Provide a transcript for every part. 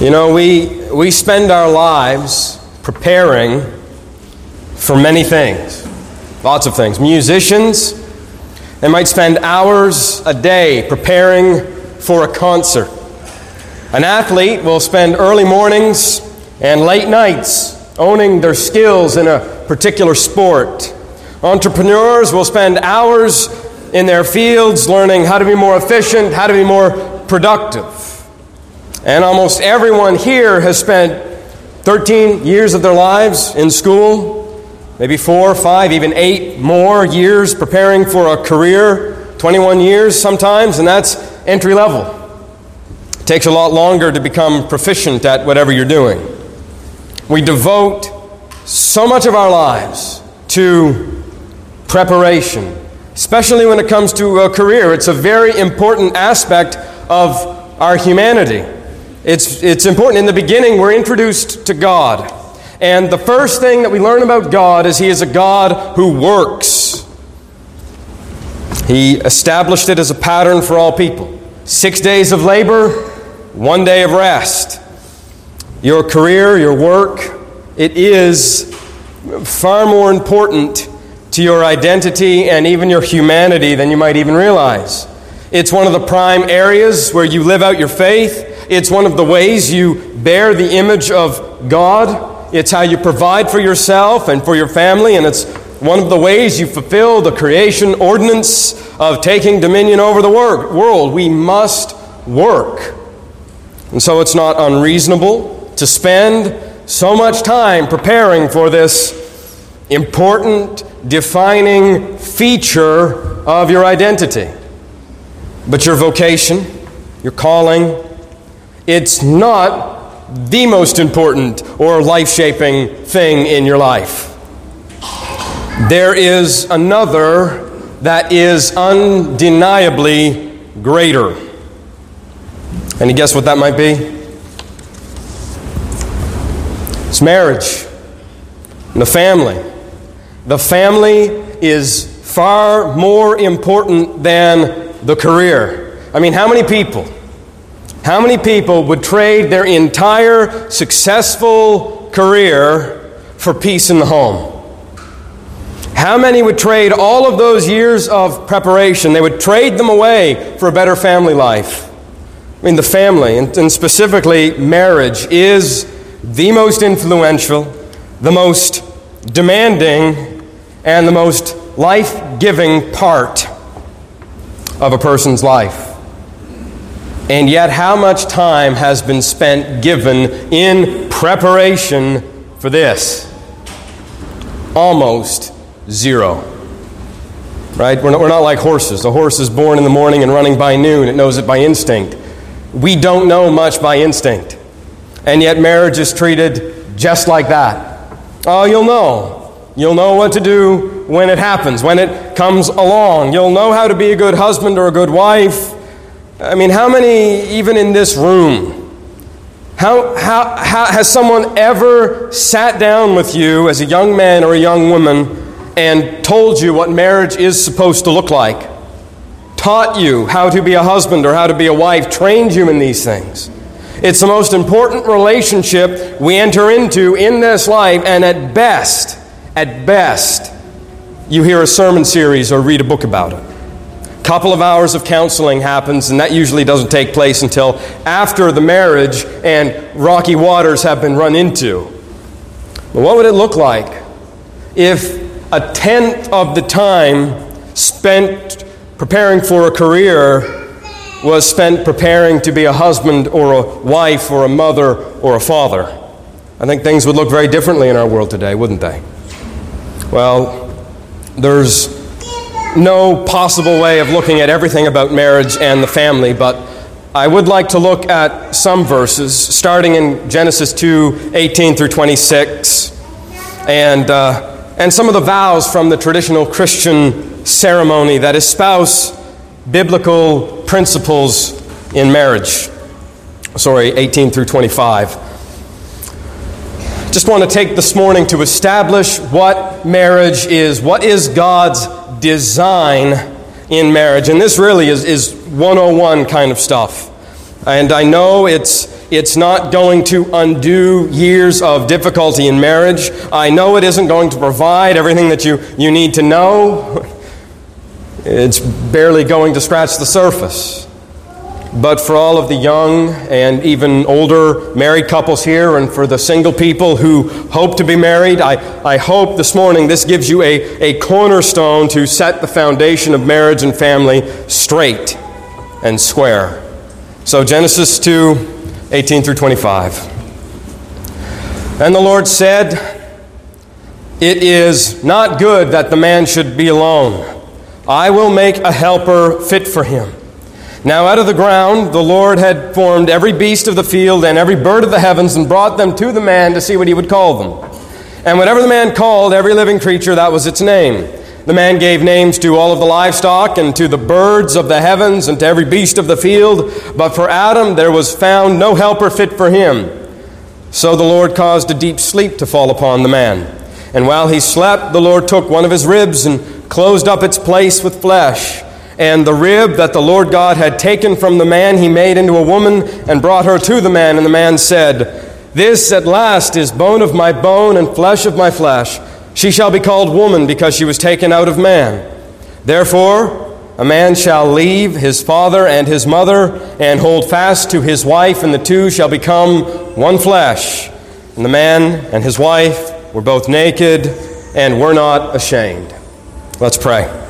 You know, we, we spend our lives preparing for many things, lots of things. Musicians, they might spend hours a day preparing for a concert. An athlete will spend early mornings and late nights owning their skills in a particular sport. Entrepreneurs will spend hours in their fields learning how to be more efficient, how to be more productive. And almost everyone here has spent 13 years of their lives in school, maybe four, five, even eight more years preparing for a career, 21 years sometimes, and that's entry level. It takes a lot longer to become proficient at whatever you're doing. We devote so much of our lives to preparation, especially when it comes to a career. It's a very important aspect of our humanity. It's, it's important. In the beginning, we're introduced to God. And the first thing that we learn about God is He is a God who works. He established it as a pattern for all people six days of labor, one day of rest. Your career, your work, it is far more important to your identity and even your humanity than you might even realize. It's one of the prime areas where you live out your faith. It's one of the ways you bear the image of God. It's how you provide for yourself and for your family, and it's one of the ways you fulfill the creation ordinance of taking dominion over the world. We must work. And so it's not unreasonable to spend so much time preparing for this important, defining feature of your identity. But your vocation, your calling, it's not the most important or life shaping thing in your life. There is another that is undeniably greater. Any guess what that might be? It's marriage, the family. The family is far more important than the career. I mean, how many people? How many people would trade their entire successful career for peace in the home? How many would trade all of those years of preparation? They would trade them away for a better family life. I mean, the family, and, specifically marriage, is the most influential, the most demanding, and the most life giving part of a person's life. And yet, how much time has been spent given in preparation for this? Almost zero. Right? We're not, we're not like horses. A horse is born in the morning and running by noon, it knows it by instinct. We don't know much by instinct. And yet, marriage is treated just like that. Oh, you'll know. You'll know what to do when it happens, when it comes along. You'll know how to be a good husband or a good wife. I mean, how many, even in this room, how, how, how, has someone ever sat down with you as a young man or a young woman and told you what marriage is supposed to look like? Taught you how to be a husband or how to be a wife, trained you in these things. It's the most important relationship we enter into in this life, and at best, at best, you hear a sermon series or read a book about it couple of hours of counseling happens, and that usually doesn't take place until after the marriage and rocky waters have been run into. But what would it look like if a tenth of the time spent preparing for a career was spent preparing to be a husband or a wife or a mother or a father? I think things would look very differently in our world today, wouldn't they? Well, there's no possible way of looking at everything about marriage and the family, but I would like to look at some verses, starting in Genesis 2 18 through 26, and, uh, and some of the vows from the traditional Christian ceremony that espouse biblical principles in marriage. Sorry, 18 through 25 just want to take this morning to establish what marriage is. What is God's design in marriage. And this really is, is 101 kind of stuff. And I know it's, It's not going to undo years of difficulty in marriage. I know it isn't going to provide everything that you, you need to know. It's barely going to scratch the surface. But for all of the young and even older married couples here, and for the single people who hope to be married, I, I hope this morning this gives you a, a cornerstone to set the foundation of marriage and family straight and square. So, Genesis 2 18 through 25. And the Lord said, It is not good that the man should be alone. I will make a helper fit for him. Now, out of the ground, the Lord had formed every beast of the field and every bird of the heavens and brought them to the man to see what he would call them. And whatever the man called every living creature, that was its name. The man gave names to all of the livestock and to the birds of the heavens and to every beast of the field. But for Adam there was found no helper fit for him. So the Lord caused a deep sleep to fall upon the man. And while he slept, the Lord took one of his ribs and closed up its place with flesh. And the rib that the Lord God had taken from the man, he made into a woman and brought her to the man. And the man said, This at last is bone of my bone and flesh of my flesh. She shall be called woman because she was taken out of man. Therefore, a man shall leave his father and his mother and hold fast to his wife, and the two shall become one flesh. And the man and his wife were both naked and were not ashamed. Let's pray.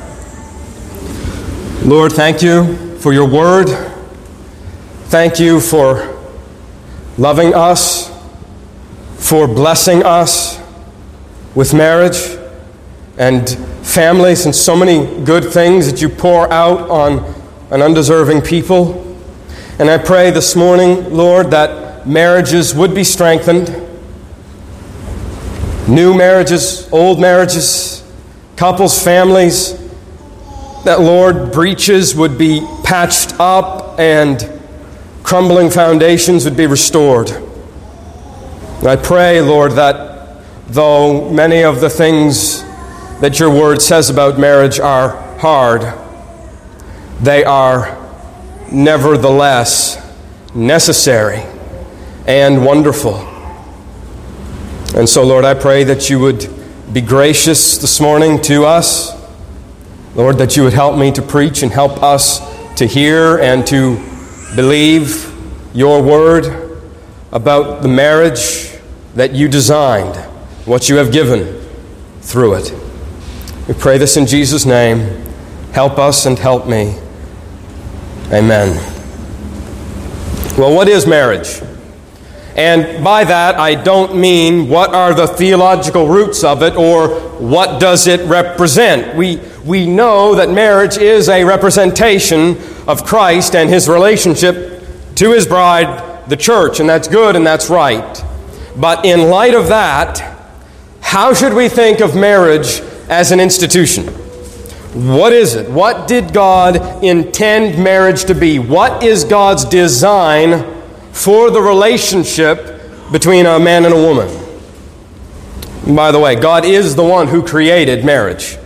Lord, thank you for your word. Thank you for loving us, for blessing us with marriage and families, and so many good things that you pour out on an undeserving people. And I pray this morning, Lord, that marriages would be strengthened. New marriages, old marriages, couples, families that, Lord, breaches would be patched up and crumbling foundations would be restored. I pray, Lord, that though many of the things that your word says about marriage are hard, they are nevertheless necessary and wonderful. And so, Lord, I pray that you would be gracious this morning to us Lord, that you would help me to preach and help us to hear and to believe your word about the marriage that you designed, what you have given through it. We pray this in Jesus' name. Help us and help me. Amen. Well, what is marriage? And by that, I don't mean what are the theological roots of it or what does it represent. We, we know that marriage is a representation of Christ and his relationship to his bride, the church, and that's good and that's right. But in light of that, how should we think of marriage as an institution? What is it? What did God intend marriage to be? What is God's design? for the relationship between a man and a woman. By the way, God is the one who created marriage.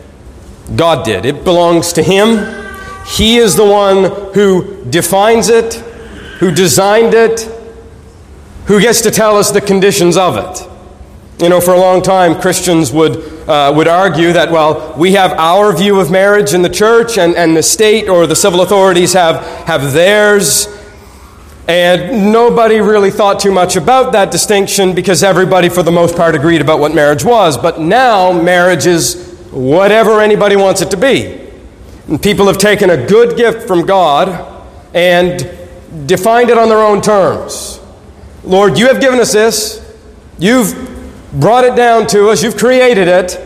God did. It belongs to Him. He is the one who defines it, who designed it, who gets to tell us the conditions of it. You know, for a long time, Christians would, uh, would argue that, well, we have our view of marriage in the church, and, and the state or the civil authorities have, have theirs. And nobody really thought too much about that distinction because everybody, for the most part, agreed about what marriage was. But now, marriage is whatever anybody wants it to be. And people have taken a good gift from God and defined it on their own terms. Lord, you have given us this. You've brought it down to us. You've created it.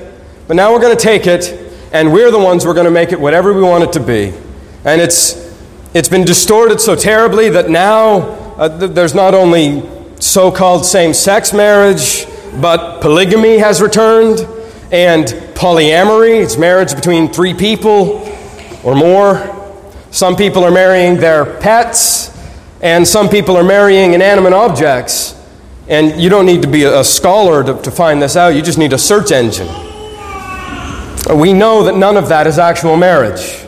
But now we're going to take it, and we're the ones who are going to make it whatever we want it to be. And it's it's been distorted so terribly that now uh, th- there's not only so called same sex marriage, but polygamy has returned, and polyamory, it's marriage between three people or more. Some people are marrying their pets, and some people are marrying inanimate objects. And you don't need to be a scholar to, to find this out, you just need a search engine. We know that none of that is actual marriage.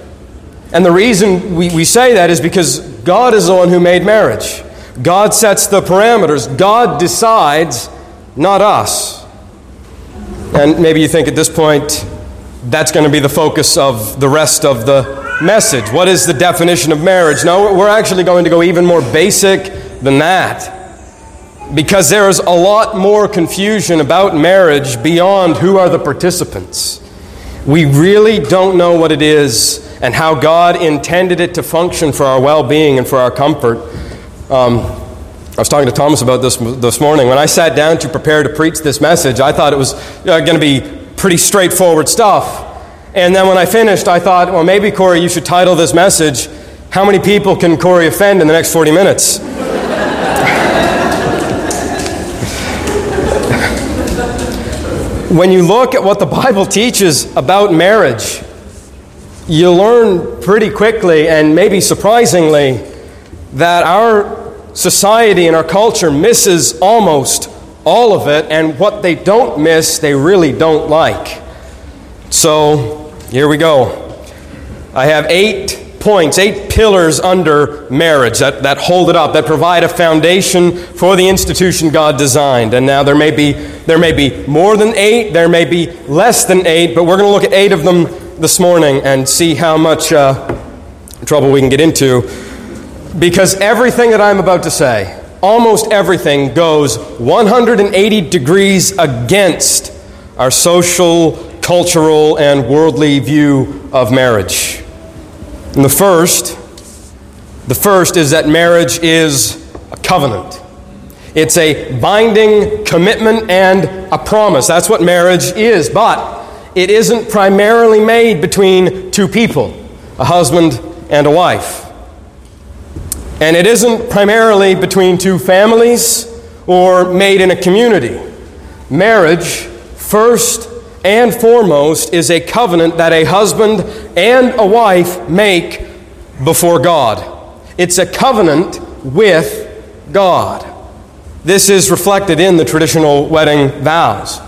And the reason we, we say that is because God is the one who made marriage. God sets the parameters. God decides, not us. And maybe you think at this point that's going to be the focus of the rest of the message. What is the definition of marriage? No, we're actually going to go even more basic than that. Because there is a lot more confusion about marriage beyond who are the participants. We really don't know what it is and how God intended it to function for our well being and for our comfort. Um, I was talking to Thomas about this this morning. When I sat down to prepare to preach this message, I thought it was uh, going to be pretty straightforward stuff. And then when I finished, I thought, well, maybe, Corey, you should title this message, How Many People Can Corey Offend in the Next 40 Minutes? when you look at what the Bible teaches about marriage, you learn pretty quickly and maybe surprisingly that our society and our culture misses almost all of it, and what they don't miss, they really don't like. So, here we go. I have eight points, eight pillars under marriage that, that hold it up, that provide a foundation for the institution God designed. And now there may be there may be more than eight, there may be less than eight, but we're going to look at eight of them this morning and see how much uh, trouble we can get into. Because everything that I'm about to say, almost everything, goes 180 degrees against our social, cultural, and worldly view of marriage. And the first, the first is that marriage is a covenant. It's a binding commitment and a promise. That's what marriage is. But it isn't primarily made between two people, a husband and a wife. And it isn't primarily between two families or made in a community. Marriage, first and foremost, is a covenant that a husband and a wife make before God. It's a covenant with God. This is reflected in the traditional wedding vows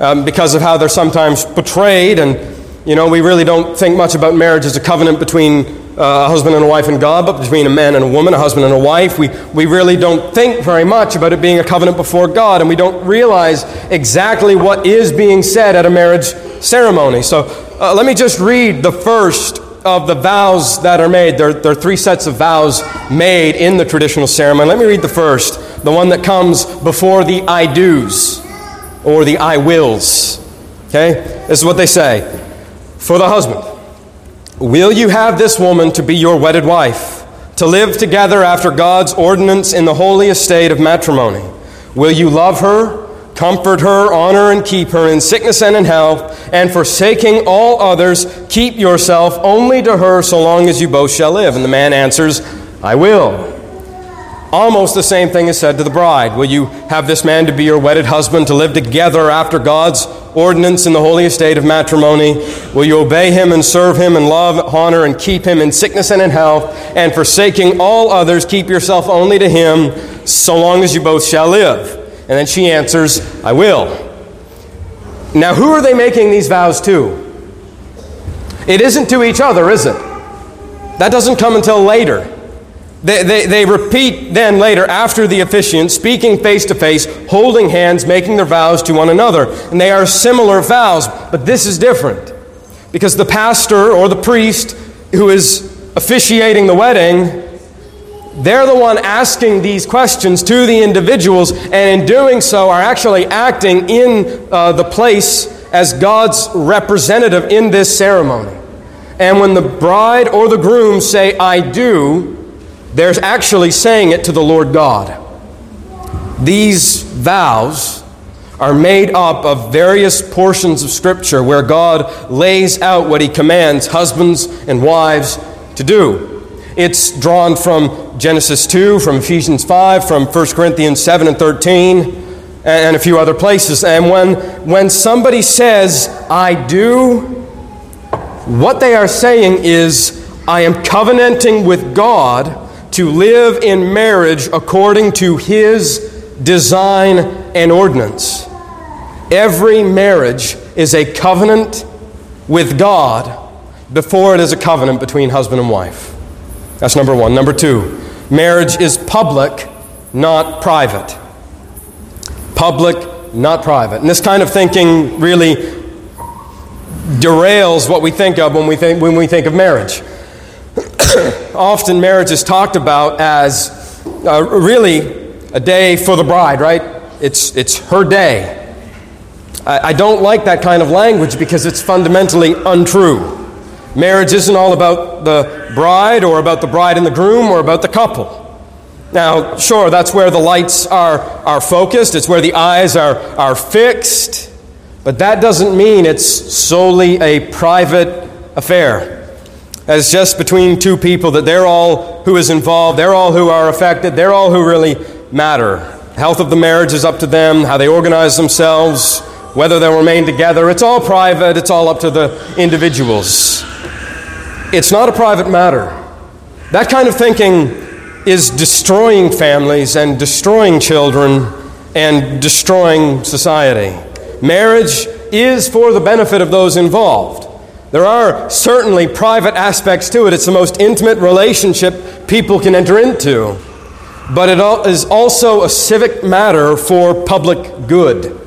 um, because of how they're sometimes portrayed. And, you know, we really don't think much about marriage as a covenant between uh, a husband and a wife and God, but between a man and a woman, a husband and a wife. We, we really don't think very much about it being a covenant before God, and we don't realize exactly what is being said at a marriage ceremony. So uh, let me just read the first of the vows that are made. There, there, are three sets of vows made in the traditional ceremony. Let me read the first, the one that comes before the I do's or the I wills. Okay? This is what they say. For the husband, will you have this woman to be your wedded wife, to live together after God's ordinance in the holy estate of matrimony? Will you love her, comfort her, honor and keep her in sickness and in health, and forsaking all others, keep yourself only to her so long as you both shall live? And the man answers, I will. Almost the same thing is said to the bride. Will you have this man to be your wedded husband, to live together after God's ordinance in the holy estate of matrimony? Will you obey him and serve him and love, honor, and keep him in sickness and in health, and forsaking all others, keep yourself only to him, so long as you both shall live? And then she answers, I will. Now, who are they making these vows to? It isn't to each other, is it? That doesn't come until later. They, they, they, repeat then later after the officiant, speaking face to face, holding hands, making their vows to one another. And they are similar vows, but this is different. Because the pastor or the priest who is officiating the wedding, they're the one asking these questions to the individuals, and in doing so, are actually acting in uh, the place as God's representative in this ceremony. And when the bride or the groom say, I do, they're actually saying it to the Lord God. These vows are made up of various portions of Scripture where God lays out what He commands husbands and wives to do. It's drawn from Genesis 2, from Ephesians 5, from 1 Corinthians 7 and 13, and a few other places. And when, when somebody says, I do, what they are saying is, I am covenanting with God to live in marriage according to His design and ordinance. Every marriage is a covenant with God before it is a covenant between husband and wife. That's number one. Number two, marriage is public not private. Public, not private. And this kind of thinking really derails what we think of when we think, when we think of marriage. Often, marriage is talked about as uh, really a day for the bride, right? It's, it's her day. I, I don't like that kind of language because it's fundamentally untrue. Marriage isn't all about the bride or about the bride and the groom or about the couple. Now, sure, that's where the lights are, are focused, it's where the eyes are, are fixed, but that doesn't mean it's solely a private affair. As just between two people, that they're all who is involved, they're all who are affected, they're all who really matter. Health of the marriage is up to them, how they organize themselves, whether they'll remain together. It's all private, it's all up to the individuals. It's not a private matter. That kind of thinking is destroying families and destroying children and destroying society. Marriage is for the benefit of those involved. There are certainly private aspects to it. It's the most intimate relationship people can enter into. But it is also a civic matter for public good.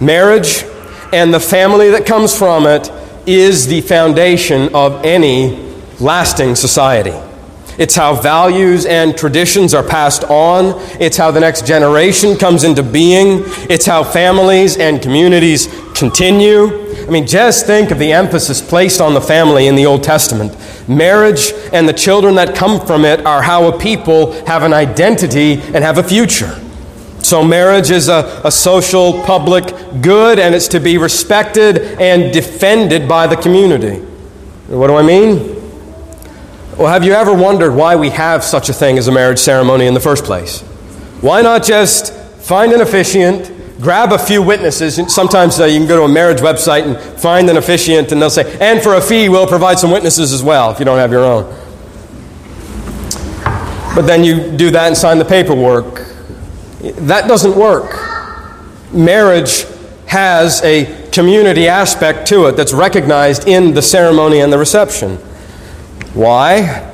Marriage and the family that comes from it is the foundation of any lasting society. It's how values and traditions are passed on. It's how the next generation comes into being. It's how families and communities continue. I mean, just think of the emphasis placed on the family in the Old Testament. Marriage and the children that come from it are how a people have an identity and have a future. So, marriage is a, a social, public good, and it's to be respected and defended by the community. What do I mean? Well, have you ever wondered why we have such a thing as a marriage ceremony in the first place? Why not just find an officiant, grab a few witnesses? Sometimes uh, you can go to a marriage website and find an officiant, and they'll say, and for a fee, we'll provide some witnesses as well if you don't have your own. But then you do that and sign the paperwork. That doesn't work. Marriage has a community aspect to it that's recognized in the ceremony and the reception. Why?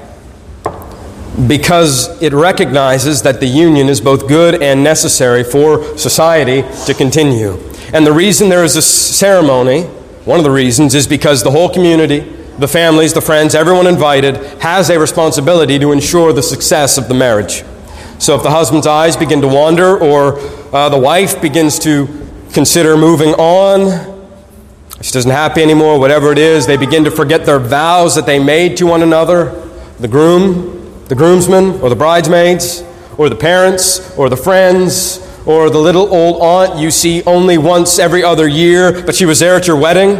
Because it recognizes that the union is both good and necessary for society to continue. And the reason there is a ceremony, one of the reasons, is because the whole community, the families, the friends, everyone invited, has a responsibility to ensure the success of the marriage. So if the husband's eyes begin to wander or uh, the wife begins to consider moving on, she doesn't happy anymore, whatever it is. They begin to forget their vows that they made to one another. The groom, the groomsmen, or the bridesmaids, or the parents, or the friends, or the little old aunt you see only once every other year, but she was there at your wedding.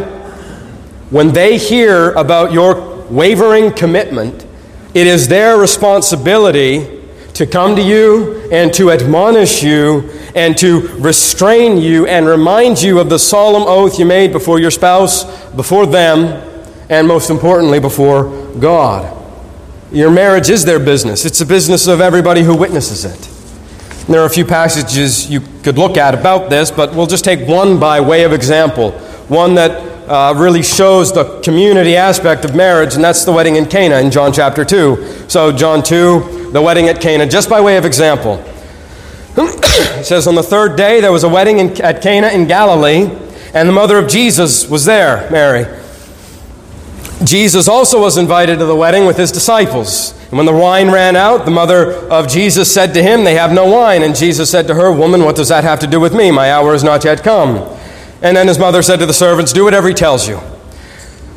When they hear about your wavering commitment, it is their responsibility to come to you and to admonish you and to restrain you and remind you of the solemn oath you made before your spouse, before them, and most importantly, before God. Your marriage is their business, it's the business of everybody who witnesses it. There are a few passages you could look at about this, but we'll just take one by way of example. One that uh, really shows the community aspect of marriage, and that's the wedding in Cana in John chapter 2. So, John 2, the wedding at Cana, just by way of example. it says, On the third day there was a wedding in, at Cana in Galilee, and the mother of Jesus was there, Mary. Jesus also was invited to the wedding with his disciples. And when the wine ran out, the mother of Jesus said to him, They have no wine. And Jesus said to her, Woman, what does that have to do with me? My hour is not yet come. And then his mother said to the servants, Do whatever he tells you.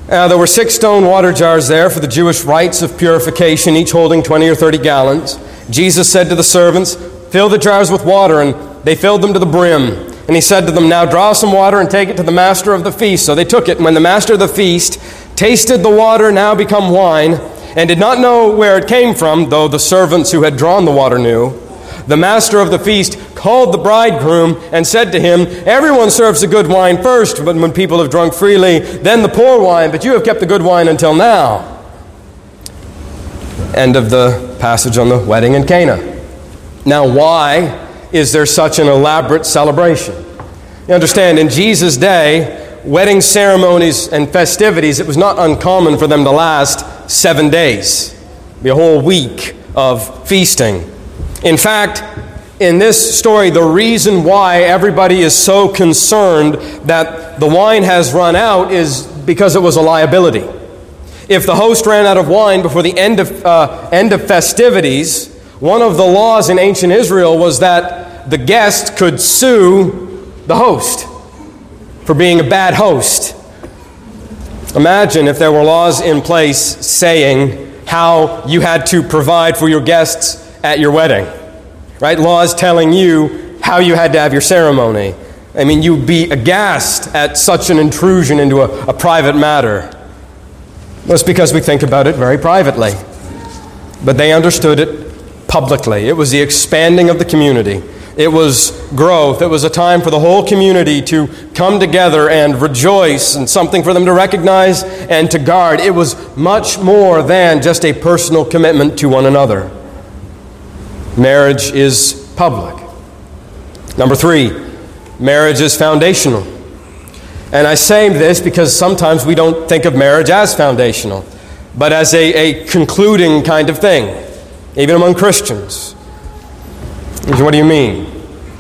Uh, there were six stone water jars there for the Jewish rites of purification, each holding 20 or 30 gallons. Jesus said to the servants, Fill the jars with water, and they filled them to the brim. And he said to them, Now draw some water and take it to the master of the feast. So they took it, and when the master of the feast tasted the water now become wine, and did not know where it came from, though the servants who had drawn the water knew, the master of the feast called the bridegroom and said to him, Everyone serves the good wine first, but when people have drunk freely, then the poor wine, but you have kept the good wine until now. End of the passage on the wedding in Cana. Now, why is there such an elaborate celebration? You understand, in Jesus' day, wedding ceremonies and festivities, it was not uncommon for them to last seven days, be a whole week of feasting. In fact, in this story, the reason why everybody is so concerned that the wine has run out is because it was a liability. If the host ran out of wine before the end of, uh, end of festivities, one of the laws in ancient Israel was that the guest could sue the host for being a bad host. Imagine if there were laws in place saying how you had to provide for your guests at your wedding right? Laws telling you how you had to have your ceremony. I mean, you'd be aghast at such an intrusion into a, a private matter. That's because we think about it very privately. But they understood it publicly. It was the expanding of the community. It was growth. It was a time for the whole community to come together and rejoice and something for them to recognize and to guard. It was much more than just a personal commitment to one another. Marriage is public. Number three, marriage is foundational. And I say this because sometimes we don't think of marriage as foundational, but as a, a concluding kind of thing, even among Christians. What do you mean?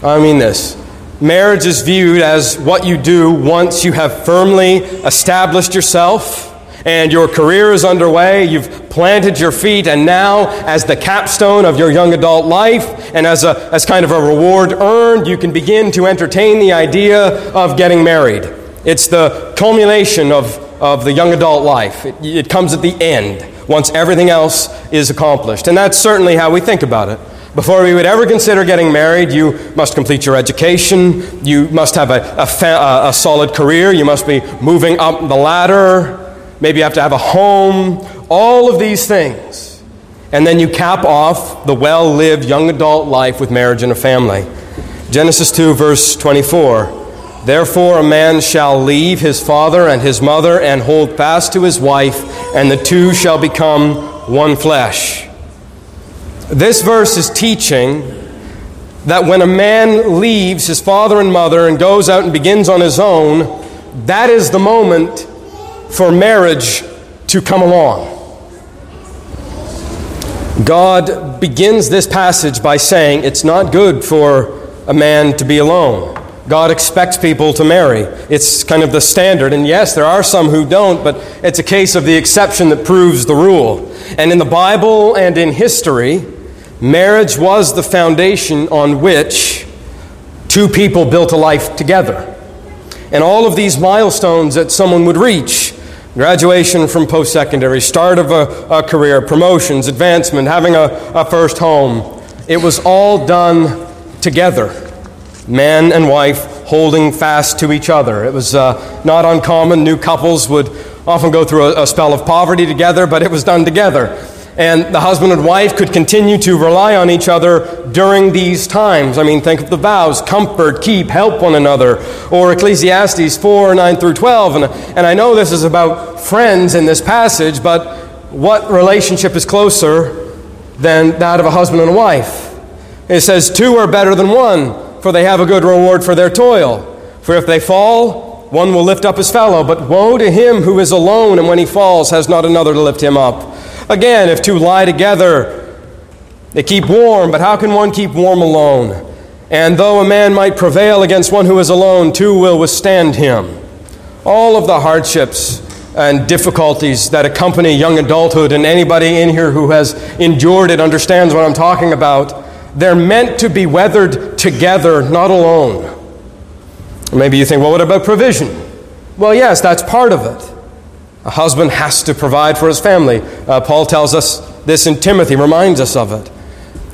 I mean this. Marriage is viewed as what you do once you have firmly established yourself and your career is underway. You've planted your feet, and now, as the capstone of your young adult life, and as, a, as kind of a reward earned, you can begin to entertain the idea of getting married. It's the culmination of, of the young adult life, it, it comes at the end once everything else is accomplished. And that's certainly how we think about it. Before we would ever consider getting married, you must complete your education. You must have a, a, fa- a solid career. You must be moving up the ladder. Maybe you have to have a home, all of these things. And then you cap off the well lived young adult life with marriage and a family. Genesis 2, verse 24. Therefore, a man shall leave his father and his mother and hold fast to his wife, and the two shall become one flesh. This verse is teaching that when a man leaves his father and mother and goes out and begins on his own, that is the moment for marriage to come along. God begins this passage by saying it's not good for a man to be alone. God expects people to marry. It's kind of the standard. And yes, there are some who don't, but it's a case of the exception that proves the rule. And in the Bible and in history, marriage was the foundation on which two people built a life together. And all of these milestones that someone would reach graduation from post secondary, start of a, a, career, promotions, advancement, having a, a first home. It was all done together, man and wife holding fast to each other. It was uh, not uncommon. New couples would often go through a, a spell of poverty together, but it was done together and the husband and wife could continue to rely on each other during these times. I mean, think of the vows comfort, keep, help one another, or Ecclesiastes 4 9 through 12. And, and I know this is about friends in this passage, but what relationship is closer than that of a husband and a wife? It says, Two are better than one, for they have a good reward for their toil. For if they fall, one will lift up his fellow, but woe to him who is alone and when he falls has not another to lift him up. Again, if two lie together, they keep warm, but how can one keep warm alone? And though a man might prevail against one who is alone, two will withstand him. All of the hardships and difficulties that accompany young adulthood, and anybody in here who has endured it understands what I'm talking about, they're meant to be weathered together, not alone. Maybe you think, well, what about provision? Well, yes, that's part of it. A husband has to provide for his family. Uh, Paul tells us this in Timothy, reminds us of it.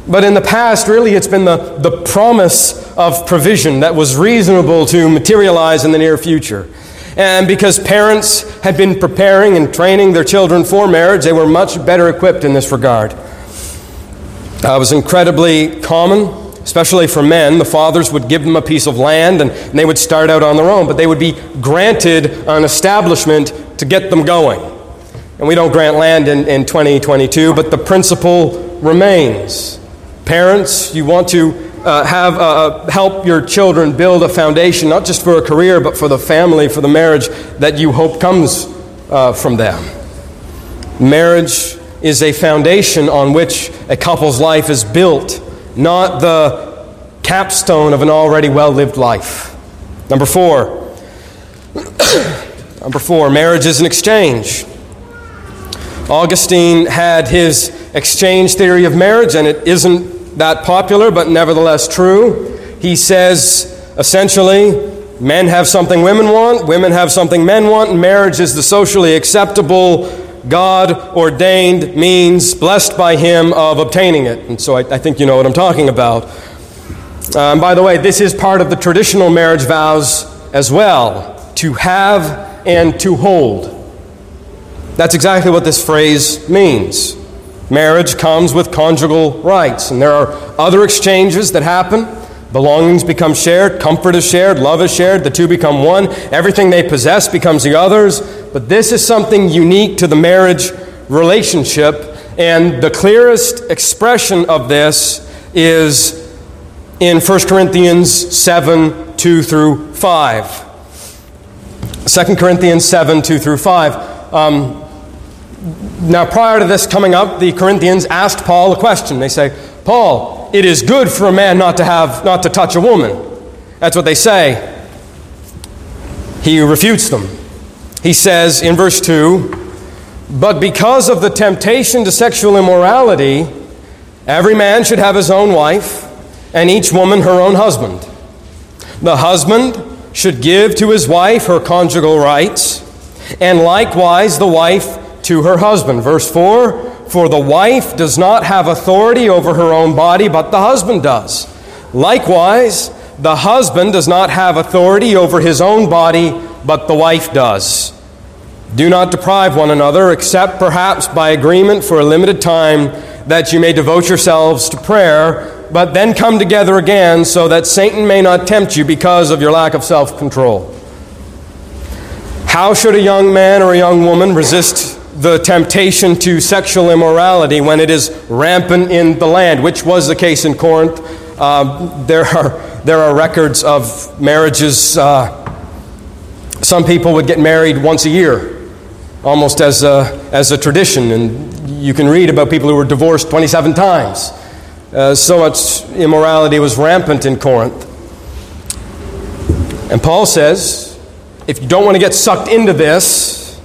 But in the past, really, it's been the, the promise of provision that was reasonable to materialize in the near future. And because parents had been preparing and training their children for marriage, they were much better equipped in this regard. Uh, it was incredibly common, especially for men. The fathers would give them a piece of land and, and they would start out on their own, but they would be granted an establishment to get them going. And we don't grant land in, in 2022, but the principle remains. Parents, you want to uh, have uh, uh, help your children build a foundation, not just for a career, but for the family, for the marriage that you hope comes uh, from them. Marriage is a foundation on which a couple's life is built, not the capstone of an already well lived life. Number four. Number four, marriage is an exchange. Augustine had his exchange theory of marriage, and it isn't that popular, but nevertheless true. He says essentially, men have something women want, women have something men want, and marriage is the socially acceptable, God ordained means, blessed by Him, of obtaining it. And so I, I think you know what I'm talking about. And by the way, this is part of the traditional marriage vows as well to have and to hold. That's exactly what this phrase means. Marriage comes with conjugal rights, and there are other exchanges that happen. Belongings become shared, comfort is shared, love is shared, the two become one. Everything they possess becomes the other's. But this is something unique to the marriage relationship, and the clearest expression of this is in 1 Corinthians 7 2 through 5. 2 Corinthians 7 2 through 5. Um, now, prior to this coming up, the Corinthians asked Paul a question. They say, Paul, it is good for a man not to have not to touch a woman. That's what they say. He refutes them. He says in verse 2, but because of the temptation to sexual immorality, every man should have his own wife, and each woman her own husband. The husband should give to his wife her conjugal rights, and likewise the wife to her husband. Verse 4 For the wife does not have authority over her own body, but the husband does. Likewise, the husband does not have authority over his own body, but the wife does. Do not deprive one another, except perhaps by agreement for a limited time, that you may devote yourselves to prayer, but then come together again, so that Satan may not tempt you because of your lack of self control. How should a young man or a young woman resist the temptation to sexual immorality when it is rampant in the land, which was the case in Corinth? Uh, there, are, there are records of marriages. Uh, some people would get married once a year almost as a, as a tradition. And you can read about people who were divorced 27 times. Uh, so much immorality was rampant in Corinth. And Paul says if you don't want to get sucked into this,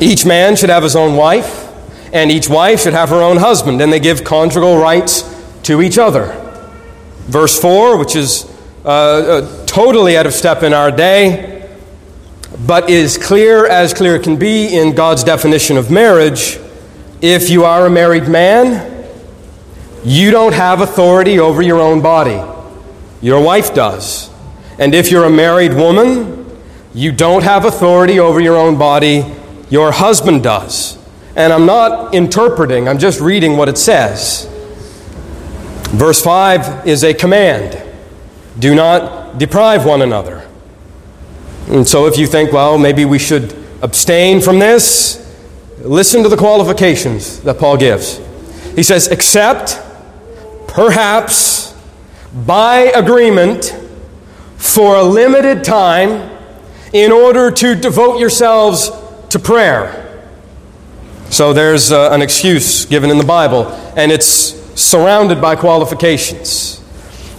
each man should have his own wife, and each wife should have her own husband, and they give conjugal rights to each other. Verse 4, which is uh, uh, totally out of step in our day, but is clear as clear can be in God's definition of marriage. If you are a married man, you don't have authority over your own body. Your wife does. And if you're a married woman, you don't have authority over your own body. Your husband does. And I'm not interpreting, I'm just reading what it says. Verse 5 is a command do not deprive one another. And so if you think, well, maybe we should abstain from this, listen to the qualifications that Paul gives. He says, except, perhaps, by agreement, for a limited time, in order to devote yourselves to prayer. So there's uh, an excuse given in the Bible, and it's surrounded by qualifications.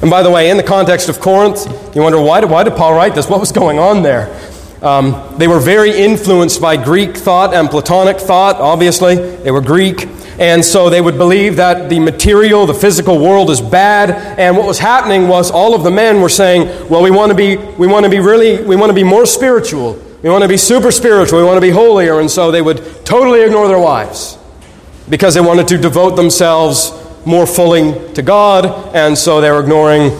And by the way, in the context of Corinth, you wonder why did, why did Paul write this? What was going on there? Um, they were very influenced by Greek thought and Platonic thought, obviously. They were Greek. And so they would believe that the material, the physical world is bad. And what was happening was all of the men were saying, well, we want to be, we want to be really, we want to be more spiritual. We want to be super spiritual. We want to be holier. And so they would totally ignore their wives because they wanted to devote themselves more fully to God, and so they're ignoring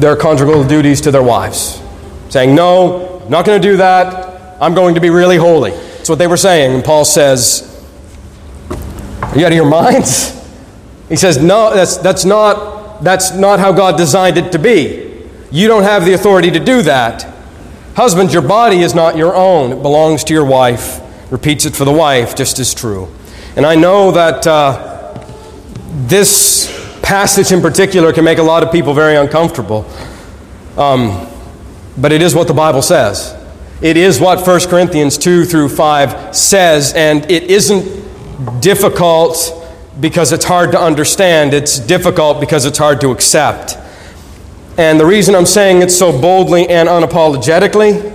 their conjugal duties to their wives, saying, No, I'm not going to do that. I'm going to be really holy. That's what they were saying. And Paul says, Are you out of your minds? He says, No, that's, that's, not, that's not how God designed it to be. You don't have the authority to do that. Husband, your body is not your own, it belongs to your wife. Repeats it for the wife, just as true. And I know that. Uh, this passage in particular can make a lot of people very uncomfortable. Um, but it is what the Bible says. It is what 1 Corinthians 2 through 5 says, and it isn't difficult because it's hard to understand. It's difficult because it's hard to accept. And the reason I'm saying it so boldly and unapologetically,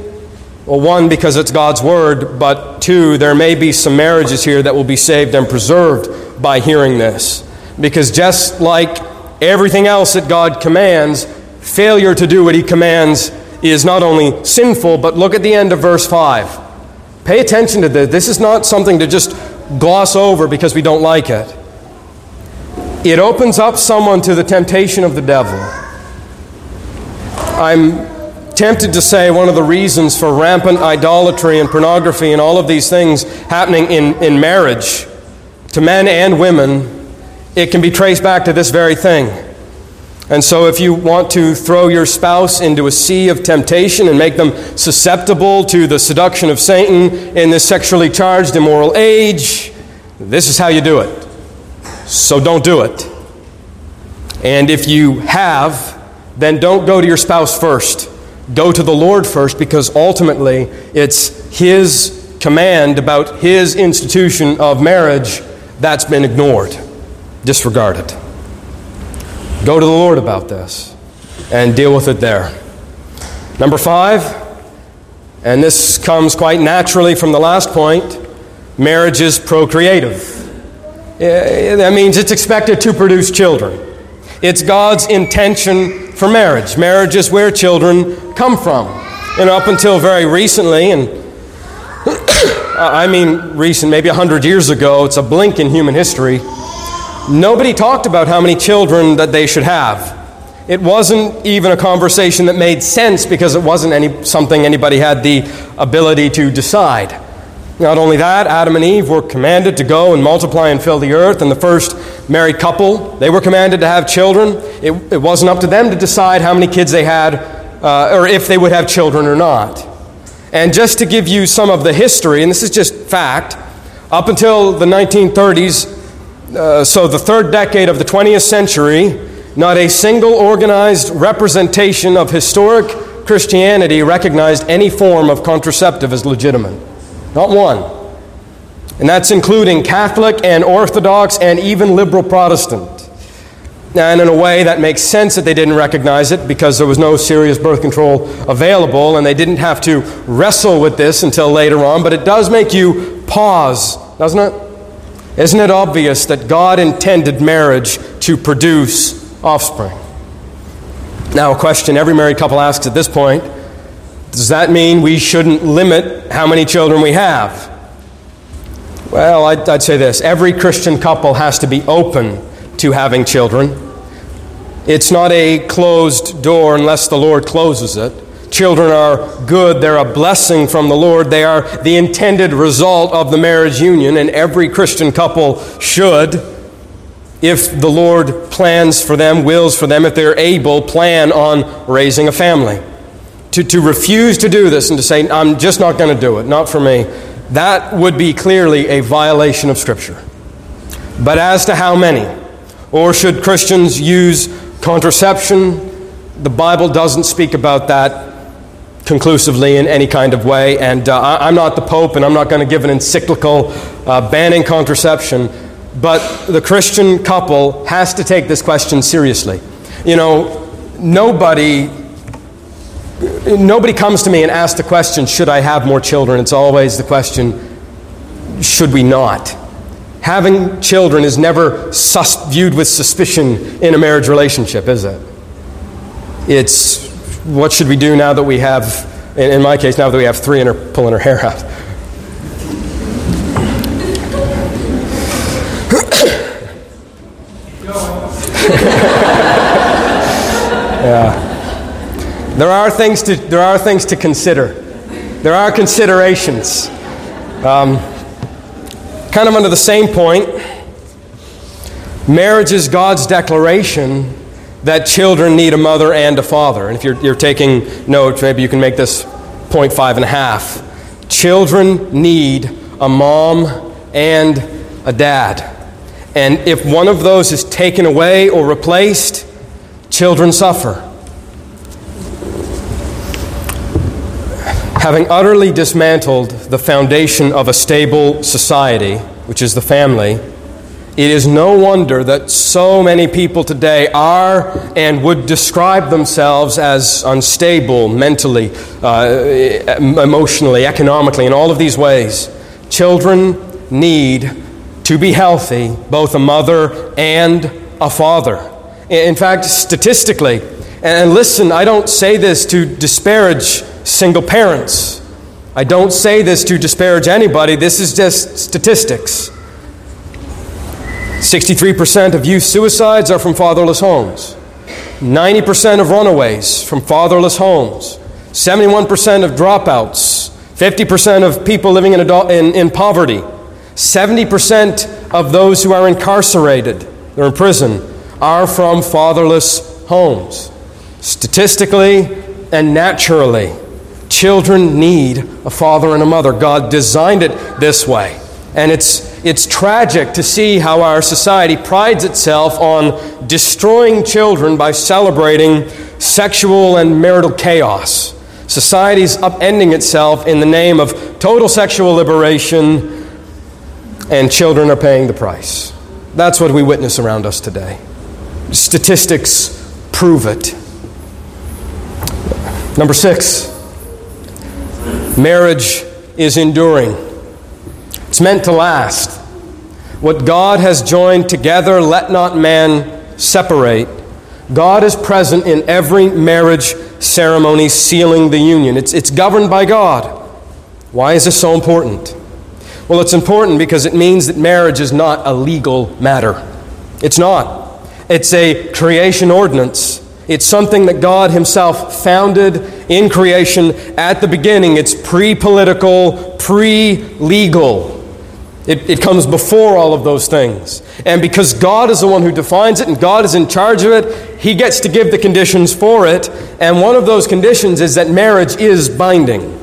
well, one, because it's God's Word, but two, there may be some marriages here that will be saved and preserved by hearing this. Because just like everything else that God commands, failure to do what He commands is not only sinful, but look at the end of verse 5. Pay attention to this. This is not something to just gloss over because we don't like it. It opens up someone to the temptation of the devil. I'm tempted to say one of the reasons for rampant idolatry and pornography and all of these things happening in, in marriage to men and women, it can be traced back to this very thing. And so, if you want to throw your spouse into a sea of temptation and make them susceptible to the seduction of Satan in this sexually charged, immoral age, this is how you do it. So, don't do it. And if you have, then don't go to your spouse first. Go to the Lord first because ultimately it's His command about His institution of marriage that's been ignored, disregarded. Go to the Lord about this and deal with it there. Number five, and this comes quite naturally from the last point marriage is procreative. That means it's expected to produce children. It's God's intention for marriage. Marriage is where children come from. And up until very recently, and I mean recent, maybe 100 years ago, it's a blink in human history Nobody talked about how many children that they should have. It wasn't even a conversation that made sense because it wasn't any, something anybody had the ability to decide. Not only that, Adam and Eve were commanded to go and multiply and fill the earth, and the first married couple, they were commanded to have children. It, it wasn't up to them to decide how many kids they had uh, or if they would have children or not. And just to give you some of the history, and this is just fact, up until the 1930s, uh, so, the third decade of the 20th century, not a single organized representation of historic Christianity recognized any form of contraceptive as legitimate. Not one. And that's including Catholic and Orthodox and even liberal Protestant. And in a way, that makes sense that they didn't recognize it because there was no serious birth control available and they didn't have to wrestle with this until later on. But it does make you pause, doesn't it? Isn't it obvious that God intended marriage to produce offspring? Now, a question every married couple asks at this point does that mean we shouldn't limit how many children we have? Well, I'd, I'd, say this every Christian couple has to be open to having children. It's not a closed door unless the Lord closes it. Children are good, they're a blessing from the Lord, they are the intended result of the marriage union, and every Christian couple should, if the Lord plans for them, wills for them, if they're able, plan on raising a family. To, to refuse to do this and to say, I'm just not going to do it, not for me, that would be clearly a violation of Scripture. But as to how many, or should Christians use contraception? The Bible doesn't speak about that conclusively in any kind of way. And uh, I, am not the Pope, and I'm not going to give an encyclical uh, banning contraception. But the Christian couple has to take this question seriously. You know, nobody. Nobody comes to me and asks the question, should I have more children? It's always the question, should we not? Having children is never sus- viewed with suspicion in a marriage relationship, is it? It's what should we do now that we have, in, my case, now that we have three and are pulling her hair out? yeah. There are things to, there are things to consider. There are considerations. Um, kind of under the same point, marriage is God's declaration that children need a mother and a father. And if you're, you're taking notes, maybe you can make this point five and a half. Children need a mom and a dad. And if one of those is taken away or replaced, children suffer. Having utterly dismantled the foundation of a stable society, which is the family, It is no wonder that so many people today are and would describe themselves as unstable mentally, uh, emotionally, economically, in all of these ways. Children need to be healthy, both a mother and a father. In fact, statistically, and listen, I don't say this to disparage single parents. I don't say this to disparage anybody. This is just statistics. 63% of youth suicides are from fatherless homes. 90% of runaways from fatherless homes. 71% of dropouts. 50% of people living in, adult, in, in poverty. 70% of those who are incarcerated, they're in prison, are from fatherless homes. Statistically and naturally, children need a father and a mother. God designed it this way. And it's it's tragic to see how our society prides itself on destroying children by celebrating sexual and marital chaos. Society's upending itself in the name of total sexual liberation, and children are paying the price. That's what we witness around us today. Statistics prove it. Number six, marriage is enduring. It's meant to last. What God has joined together, let not man separate. God is present in every marriage ceremony sealing the union. It's, it's governed by God. Why is this so important? Well, it's important because it means that marriage is not a legal matter. It's not. It's a creation ordinance. It's something that God Himself founded in creation at the beginning. It's pre political, pre legal. It, it comes before all of those things. And because God is the one who defines it and God is in charge of it, He gets to give the conditions for it. And one of those conditions is that marriage is binding,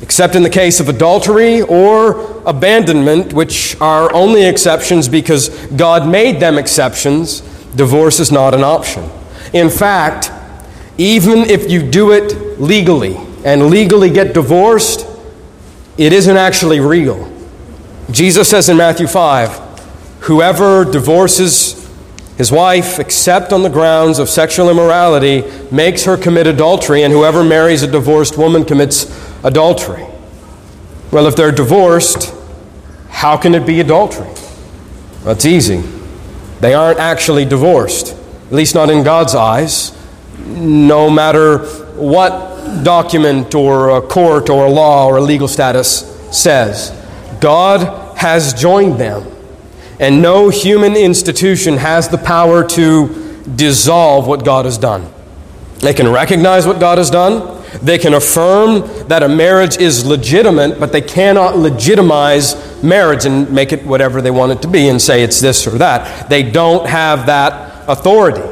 except in the case of adultery or abandonment, which are only exceptions because God made them exceptions. Divorce is not an option. In fact, even if you do it legally and legally get divorced, it isn't actually real. Jesus says in Matthew 5 Whoever divorces his wife, except on the grounds of sexual immorality, makes her commit adultery, and whoever marries a divorced woman commits adultery. Well, if they're divorced, how can it be adultery? Well, it's easy. They aren't actually divorced, at least not in God's eyes, no matter what document or a court or a law or a legal status says. God has joined them, and no human institution has the power to dissolve what God has done. They can recognize what God has done. They can affirm that a marriage is legitimate, but they cannot legitimize marriage and make it whatever they want it to be and say it's this or that. They don't have that authority.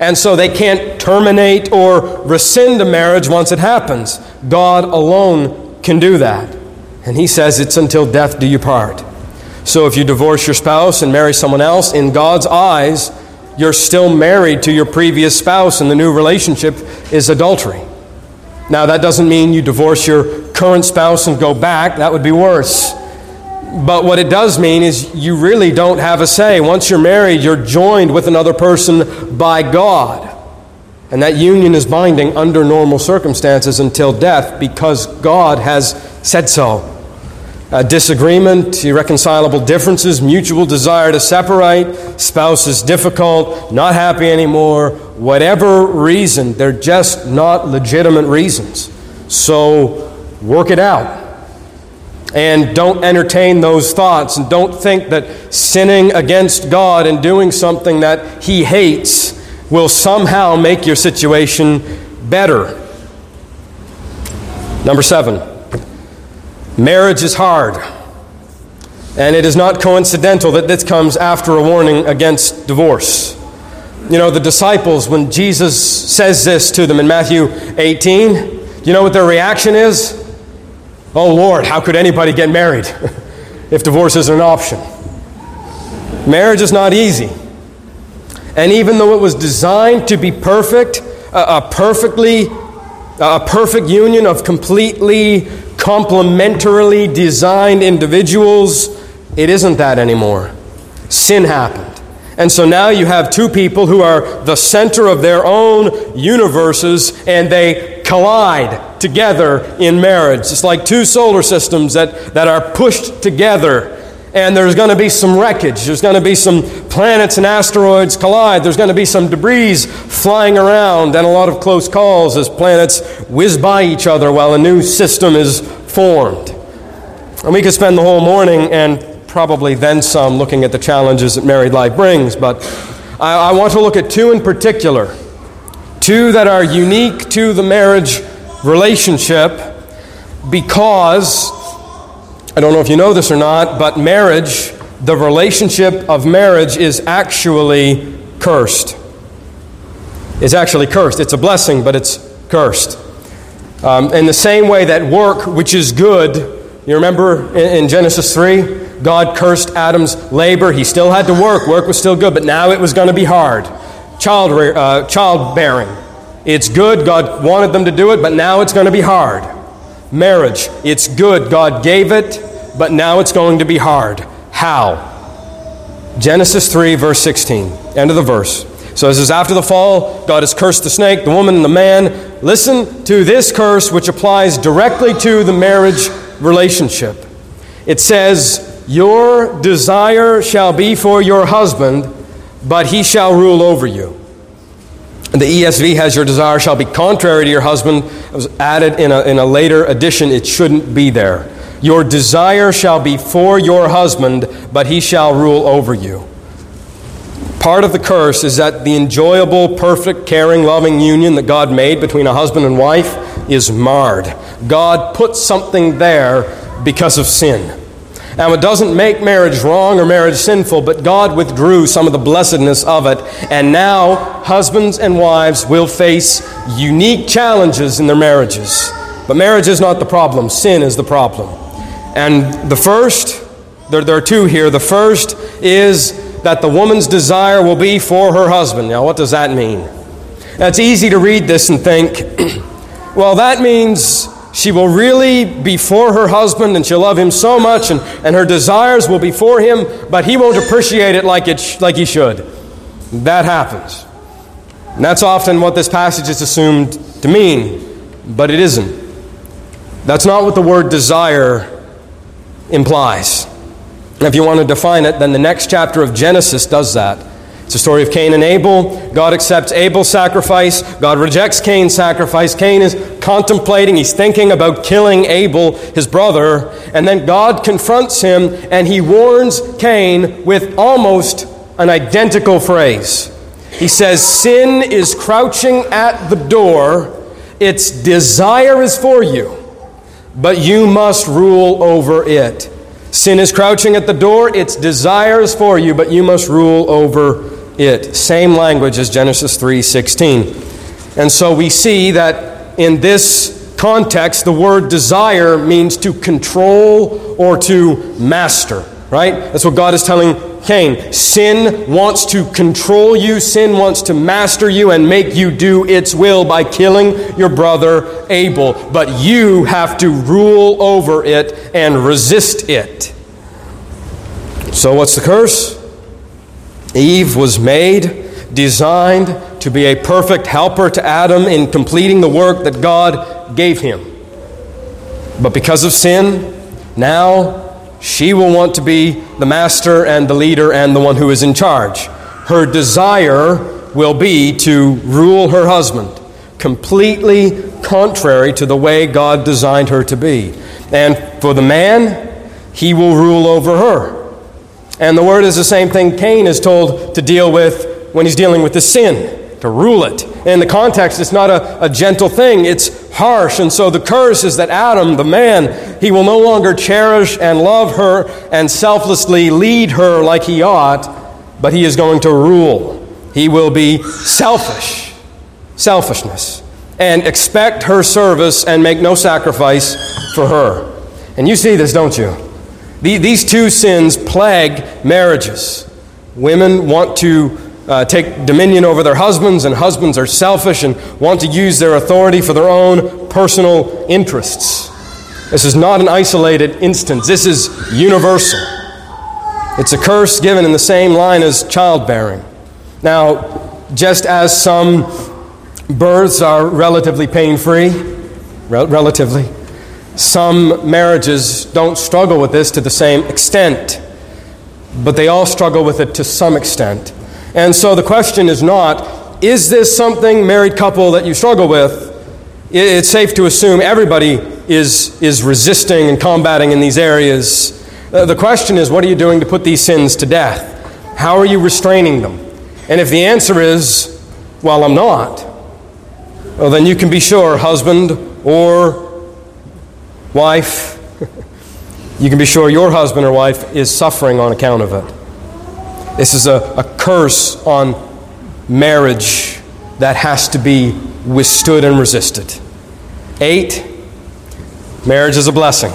And so they can't terminate or rescind a marriage once it happens. God alone can do that. And he says it's until death do you part. So if you divorce your spouse and marry someone else, in God's eyes, you're still married to your previous spouse, and the new relationship is adultery. Now, that doesn't mean you divorce your current spouse and go back, that would be worse. But what it does mean is you really don't have a say. Once you're married, you're joined with another person by God. And that union is binding under normal circumstances until death because God has said so uh, disagreement, irreconcilable differences, mutual desire to separate, spouse is difficult, not happy anymore, whatever reason, they're just not legitimate reasons. So work it out. And don't entertain those thoughts, and don't think that sinning against God and doing something that He hates will somehow make your situation better. Number seven. Marriage is hard. And it is not coincidental that this comes after a warning against divorce. You know, the disciples, when Jesus says this to them in Matthew 18, you know what their reaction is? Oh Lord, how could anybody get married if divorce isn't an option? Marriage is not easy. And even though it was designed to be perfect, a, a perfectly a perfect union of completely complementarily designed individuals, it isn't that anymore. Sin happened. And so now you have two people who are the center of their own universes and they collide together in marriage. It's like two solar systems that, that are pushed together. And there's going to be some wreckage. There's going to be some planets and asteroids collide. There's going to be some debris flying around and a lot of close calls as planets whiz by each other while a new system is formed. And we could spend the whole morning and probably then some looking at the challenges that married life brings, but I, I want to look at two in particular. Two that are unique to the marriage relationship because, I don't know if you know this or not, but marriage, the relationship of marriage is actually cursed. It's actually cursed. It's a blessing, but it's cursed. Um, in the same way that work, which is good, you remember in, in Genesis 3? God cursed Adam's labor. He still had to work. Work was still good, but now it was going to be hard. Child, uh, childbearing. It's good. God wanted them to do it, but now it's going to be hard. Marriage. It's good. God gave it, but now it's going to be hard. How? Genesis 3, verse 16. End of the verse. So this is after the fall. God has cursed the snake, the woman, and the man. Listen to this curse, which applies directly to the marriage relationship. It says, your desire shall be for your husband, but he shall rule over you. And the ESV has your desire shall be contrary to your husband. It was added in a, in a later edition, it shouldn't be there. Your desire shall be for your husband, but he shall rule over you. Part of the curse is that the enjoyable, perfect, caring, loving union that God made between a husband and wife is marred. God put something there because of sin. Now, it doesn't make marriage wrong or marriage sinful, but God withdrew some of the blessedness of it. And now, husbands and wives will face unique challenges in their marriages. But marriage is not the problem, sin is the problem. And the first, there, there are two here. The first is that the woman's desire will be for her husband. Now, what does that mean? Now, it's easy to read this and think, well, that means she will really be for her husband and she'll love him so much and, and her desires will be for him, but he won't appreciate it like, it like he should. That happens. And that's often what this passage is assumed to mean, but it isn't. That's not what the word desire implies. And if you want to define it, then the next chapter of Genesis does that. It's a story of Cain and Abel. God accepts Abel's sacrifice. God rejects Cain's sacrifice. Cain is contemplating, he's thinking about killing Abel, his brother. And then God confronts him and he warns Cain with almost an identical phrase. He says, Sin is crouching at the door, its desire is for you, but you must rule over it. Sin is crouching at the door, its desire is for you, but you must rule over it. Same language as Genesis 3:16. And so we see that in this context the word desire means to control or to master, right? That's what God is telling Cain. Sin wants to control you, sin wants to master you and make you do its will by killing your brother Abel, but you have to rule over it and resist it. So what's the curse? Eve was made, designed to be a perfect helper to Adam in completing the work that God gave him. But because of sin, now she will want to be the master and the leader and the one who is in charge. Her desire will be to rule her husband, completely contrary to the way God designed her to be. And for the man, he will rule over her. And the word is the same thing Cain is told to deal with when he's dealing with the sin, to rule it. In the context, it's not a, a gentle thing, it's harsh. And so the curse is that Adam, the man, he will no longer cherish and love her and selflessly lead her like he ought, but he is going to rule. He will be selfish, selfishness, and expect her service and make no sacrifice for her. And you see this, don't you? These two sins plague marriages. Women want to uh, take dominion over their husbands, and husbands are selfish and want to use their authority for their own personal interests. This is not an isolated instance, this is universal. It's a curse given in the same line as childbearing. Now, just as some births are relatively pain free, rel- relatively, some marriages don't struggle with this to the same extent, but they all struggle with it to some extent. And so the question is not, is this something, married couple, that you struggle with? It's safe to assume everybody is, is resisting and combating in these areas. Uh, the question is, what are you doing to put these sins to death? How are you restraining them? And if the answer is, well, I'm not, well, then you can be sure, husband or wife, you can be sure your husband or wife is suffering on account of it. This is a, a curse on marriage that has to be withstood and resisted. Eight, marriage is a blessing.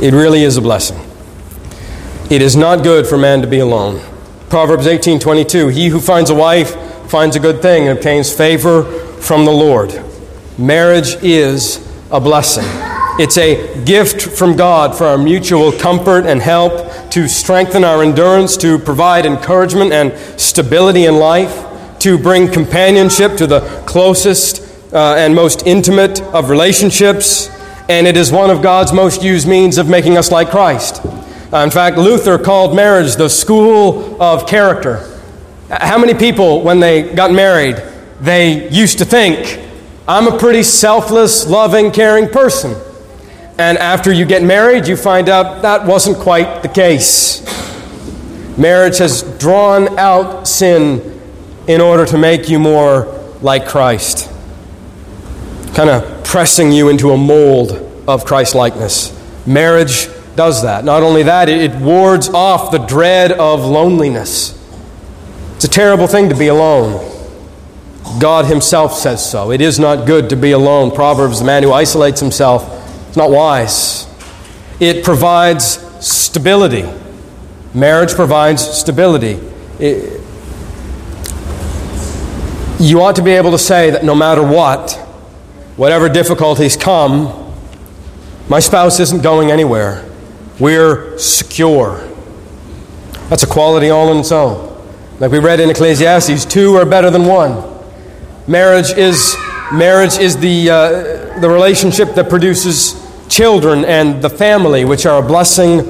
It really is a blessing. It is not good for man to be alone. Proverbs 18:22, he who finds a wife finds a good thing and obtains favor from the Lord. Marriage is a blessing. It's a gift from God for our mutual comfort and help, to strengthen our endurance, to provide encouragement and stability in life, to bring companionship to the closest uh, and most intimate of relationships, and it is one of God's most used means of making us like Christ. Uh, in fact, Luther called marriage the school of character. How many people, when they got married, they used to think, I'm a pretty selfless, loving, caring person. And after you get married, you find out that wasn't quite the case. Marriage has drawn out sin in order to make you more like Christ, kind of pressing you into a mold of Christ likeness. Marriage does that. Not only that, it wards off the dread of loneliness. It's a terrible thing to be alone. God Himself says so. It is not good to be alone. Proverbs, the man who isolates himself, is not wise. It provides stability. Marriage provides stability. It, you ought to be able to say that no matter what, whatever difficulties come, my spouse isn't going anywhere. We're secure. That's a quality all in its own. Like we read in Ecclesiastes, two are better than one. Marriage is, marriage is the, uh, the relationship that produces children and the family, which are a blessing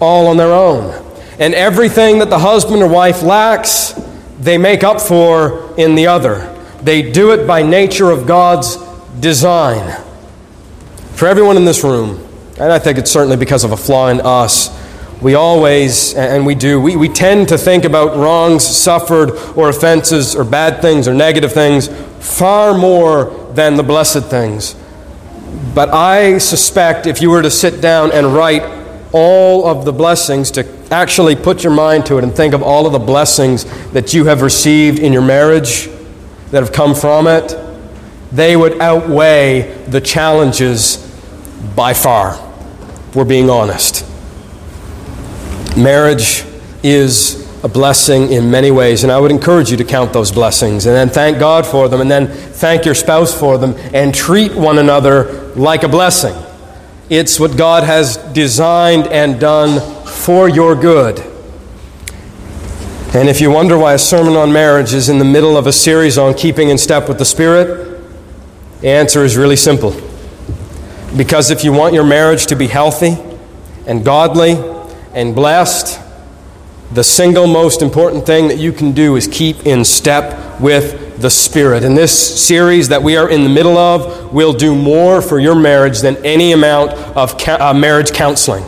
all on their own. And everything that the husband or wife lacks, they make up for in the other. They do it by nature of God's design. For everyone in this room, and I think it's certainly because of a flaw in us. We always, and we do, we, we tend to think about wrongs suffered or offenses or bad things or negative things far more than the blessed things. But I suspect if you were to sit down and write all of the blessings, to actually put your mind to it and think of all of the blessings that you have received in your marriage that have come from it, they would outweigh the challenges by far we're being honest. Marriage is a blessing in many ways, and I would encourage you to count those blessings and then thank God for them and then thank your spouse for them and treat one another like a blessing. It's what God has designed and done for your good. And if you wonder why a sermon on marriage is in the middle of a series on keeping in step with the Spirit, the answer is really simple. Because if you want your marriage to be healthy and godly and blessed, the single most important thing that you can do is keep in step with the Spirit. And this series that we are in the middle of will do more for your marriage than any amount of uh, marriage counseling.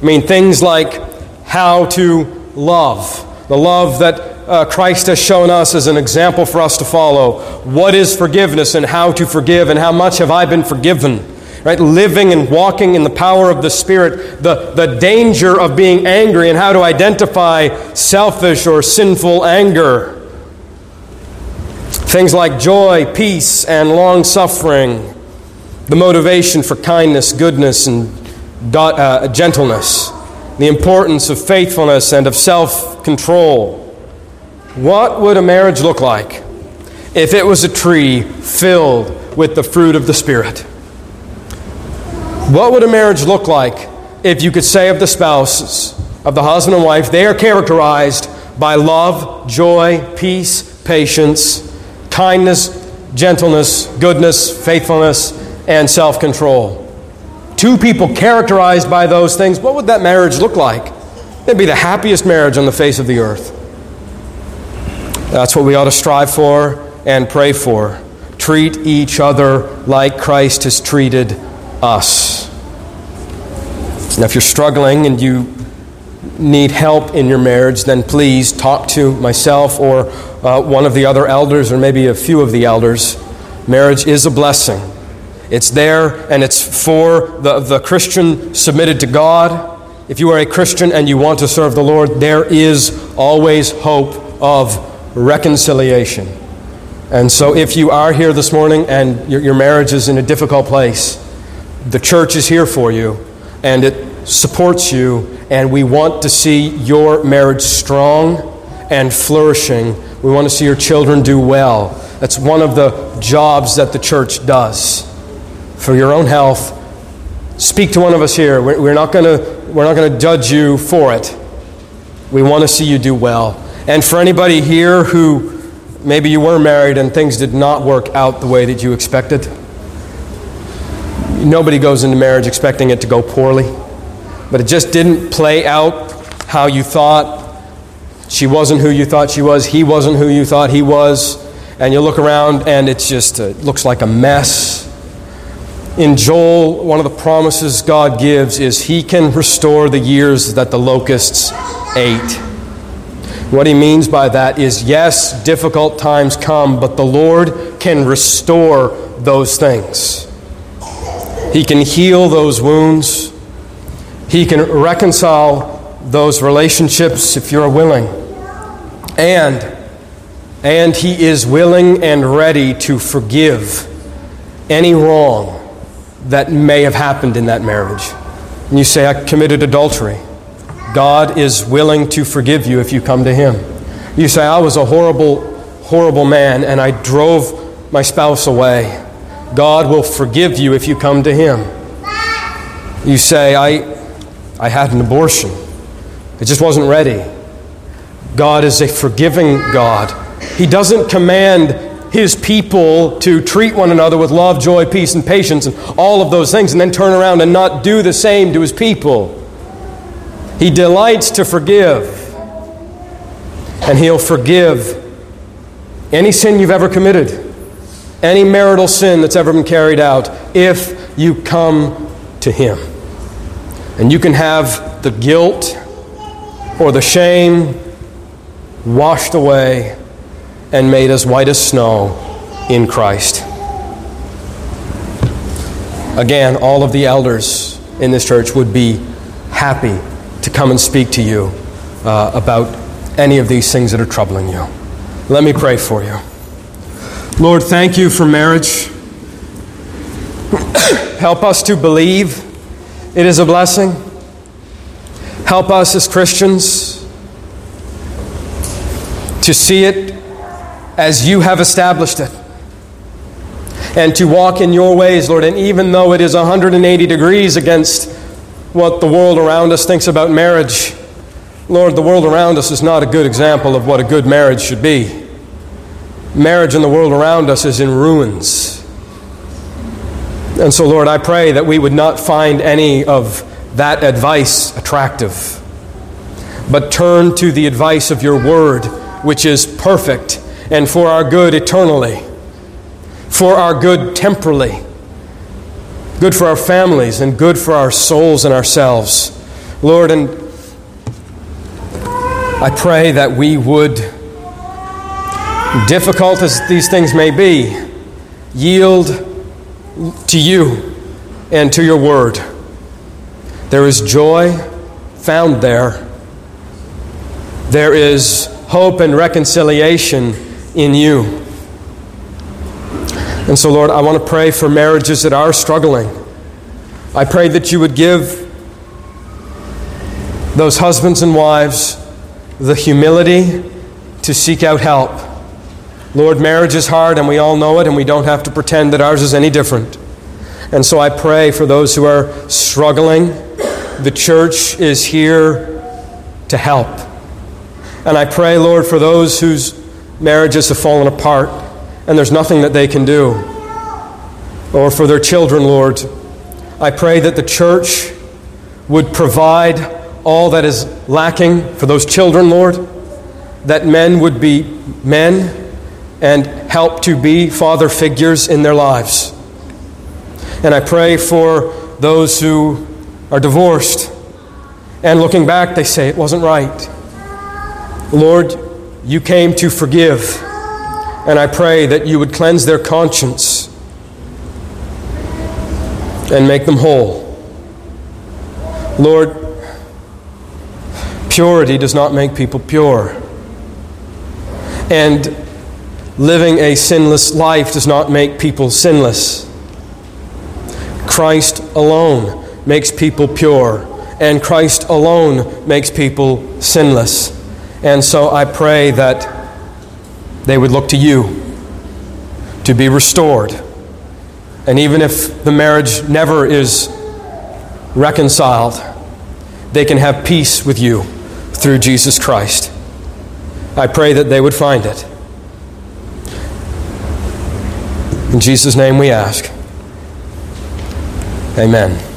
I mean, things like how to love, the love that uh, Christ has shown us as an example for us to follow. What is forgiveness and how to forgive, and how much have I been forgiven? Right? Living and walking in the power of the Spirit, the, the danger of being angry, and how to identify selfish or sinful anger. Things like joy, peace, and long suffering, the motivation for kindness, goodness, and uh, gentleness, the importance of faithfulness and of self control. What would a marriage look like if it was a tree filled with the fruit of the Spirit? What would a marriage look like if you could say of the spouses, of the husband and wife, they are characterized by love, joy, peace, patience, kindness, gentleness, goodness, faithfulness, and self control. Two people characterized by those things, what would that marriage look like? It'd be the happiest marriage on the face of the earth. That's what we ought to strive for and pray for. Treat each other like Christ has treated us. Now, if you're struggling and you need help in your marriage, then please talk to myself or uh, one of the other elders or maybe a few of the elders. Marriage is a blessing. It's there and it's for the, the Christian submitted to God. If you are a Christian and you want to serve the Lord, there is always hope of reconciliation. And so, if you are here this morning and your, your marriage is in a difficult place, the church is here for you and it supports you, and we want to see your marriage strong and flourishing. We want to see your children do well. That's one of the jobs that the church does. For your own health, speak to one of us here. We're not going to we're not going to judge you for it. We want to see you do well. And for anybody here who maybe you were married and things did not work out the way that you expected, nobody goes into marriage expecting it to go poorly, but it just didn't play out how you thought. She wasn't who you thought she was, he wasn't who you thought he was, and you look around and it just looks like a mess. In Joel, one of the promises God gives is He can restore the years that the locusts ate. What He means by that is yes, difficult times come, but the Lord can restore those things. He can heal those wounds. He can reconcile those relationships if you're willing. And and he is willing and ready to forgive any wrong that may have happened in that marriage. And you say, I committed adultery. God is willing to forgive you if you come to Him. You say, I was a horrible, horrible man and I drove my spouse away. God will forgive you if you come to Him. You say, I, I had an abortion, it just wasn't ready. God is a forgiving God. He doesn't command his people to treat one another with love, joy, peace, and patience, and all of those things, and then turn around and not do the same to his people. He delights to forgive, and he'll forgive any sin you've ever committed any marital sin that's ever been carried out if you come to Him. And you can have the guilt or the shame washed away and made as white as snow in Christ. Again, all of the elders in this church would be happy to come and speak to you uh, about any of these things that are troubling you. Let me pray for you. Lord, thank you for marriage. Help us to believe it is a blessing. Help us as Christians to see it as you have established it and to walk in your ways, Lord. And even though it is 180 degrees against what the world around us thinks about marriage, Lord, the world around us is not a good example of what a good marriage should be marriage in the world around us is in ruins. And so, Lord, I pray that we would not find any of that advice attractive, but turn to the advice of your word, which is perfect and for our good eternally, for our good temporally, good for our families, and good for our souls and ourselves. Lord, and I pray that we would difficult as these things may be, yield to you and to your word. There is joy found there. There is hope and reconciliation in you. And so, Lord, I want to pray for marriages that are struggling. I pray that you would give those husbands and wives the humility to seek out help Lord, marriage is hard and we all know it, and we don't have to pretend that ours is any different. And so I pray for those who are struggling. The church is here to help. And I pray, Lord, for those whose marriages have fallen apart and there's nothing that they can do, or for their children, Lord, I pray that the church would provide all that is lacking for those children, Lord, that men would be men and help to be father figures in their lives. And I pray for those who are divorced and looking back, they say it wasn't right. Lord, you came to forgive, and I pray that you would cleanse their conscience and make them whole. Lord, purity does not make people pure. And living a sinless life does not make people sinless. Christ alone makes people pure, and Christ alone makes people sinless. And so I pray that they would look to you to be restored. And even if the marriage never is reconciled, they can have peace with you through Jesus Christ. I pray that they would find it. In Jesus' name we ask. Amen.